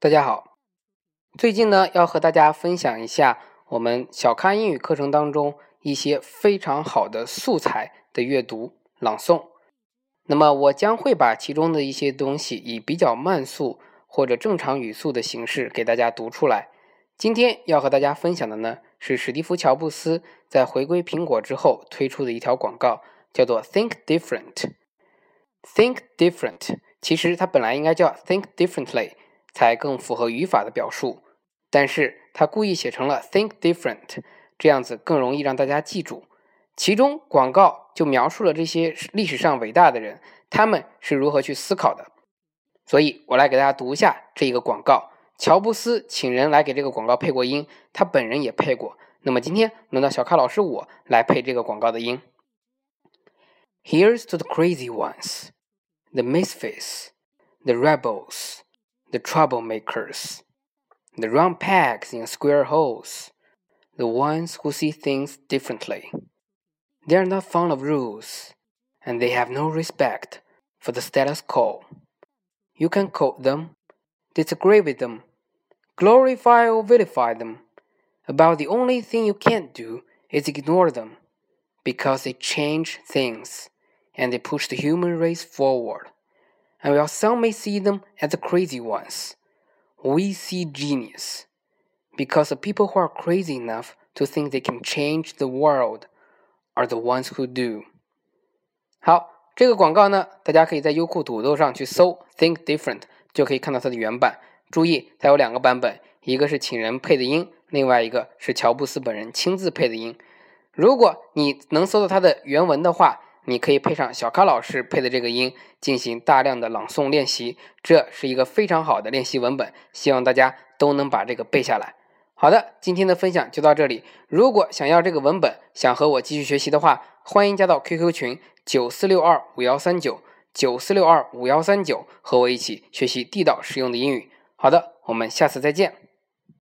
大家好，最近呢要和大家分享一下我们小咖英语课程当中一些非常好的素材的阅读朗诵。那么我将会把其中的一些东西以比较慢速或者正常语速的形式给大家读出来。今天要和大家分享的呢是史蒂夫·乔布斯在回归苹果之后推出的一条广告，叫做 “Think Different”。Think Different，其实它本来应该叫 Think Differently。才更符合语法的表述，但是他故意写成了 think different，这样子更容易让大家记住。其中广告就描述了这些历史上伟大的人，他们是如何去思考的。所以我来给大家读一下这一个广告。乔布斯请人来给这个广告配过音，他本人也配过。那么今天轮到小咖老师我来配这个广告的音。Here's to the crazy ones, the misfits, the rebels. The troublemakers, the round pegs in square holes, the ones who see things differently. They are not fond of rules, and they have no respect for the status quo. You can quote them, disagree with them, glorify or vilify them. About the only thing you can't do is ignore them, because they change things and they push the human race forward and while some may see them as the crazy ones, we see genius. Because the people who are crazy enough to think they can change the world are the ones who do. 好，这个广告呢，大家可以在优酷土豆上去搜 “Think Different”，就可以看到它的原版。注意，它有两个版本，一个是请人配的音，另外一个是乔布斯本人亲自配的音。如果你能搜到它的原文的话， 你可以配上小咖老师配的这个音，进行大量的朗诵练习，这是一个非常好的练习文本，希望大家都能把这个背下来。好的，今天的分享就到这里。如果想要这个文本，想和我继续学习的话，欢迎加到 QQ 群九四六二五幺三九九四六二五幺三九，和我一起学习地道实用的英语。好的，我们下次再见。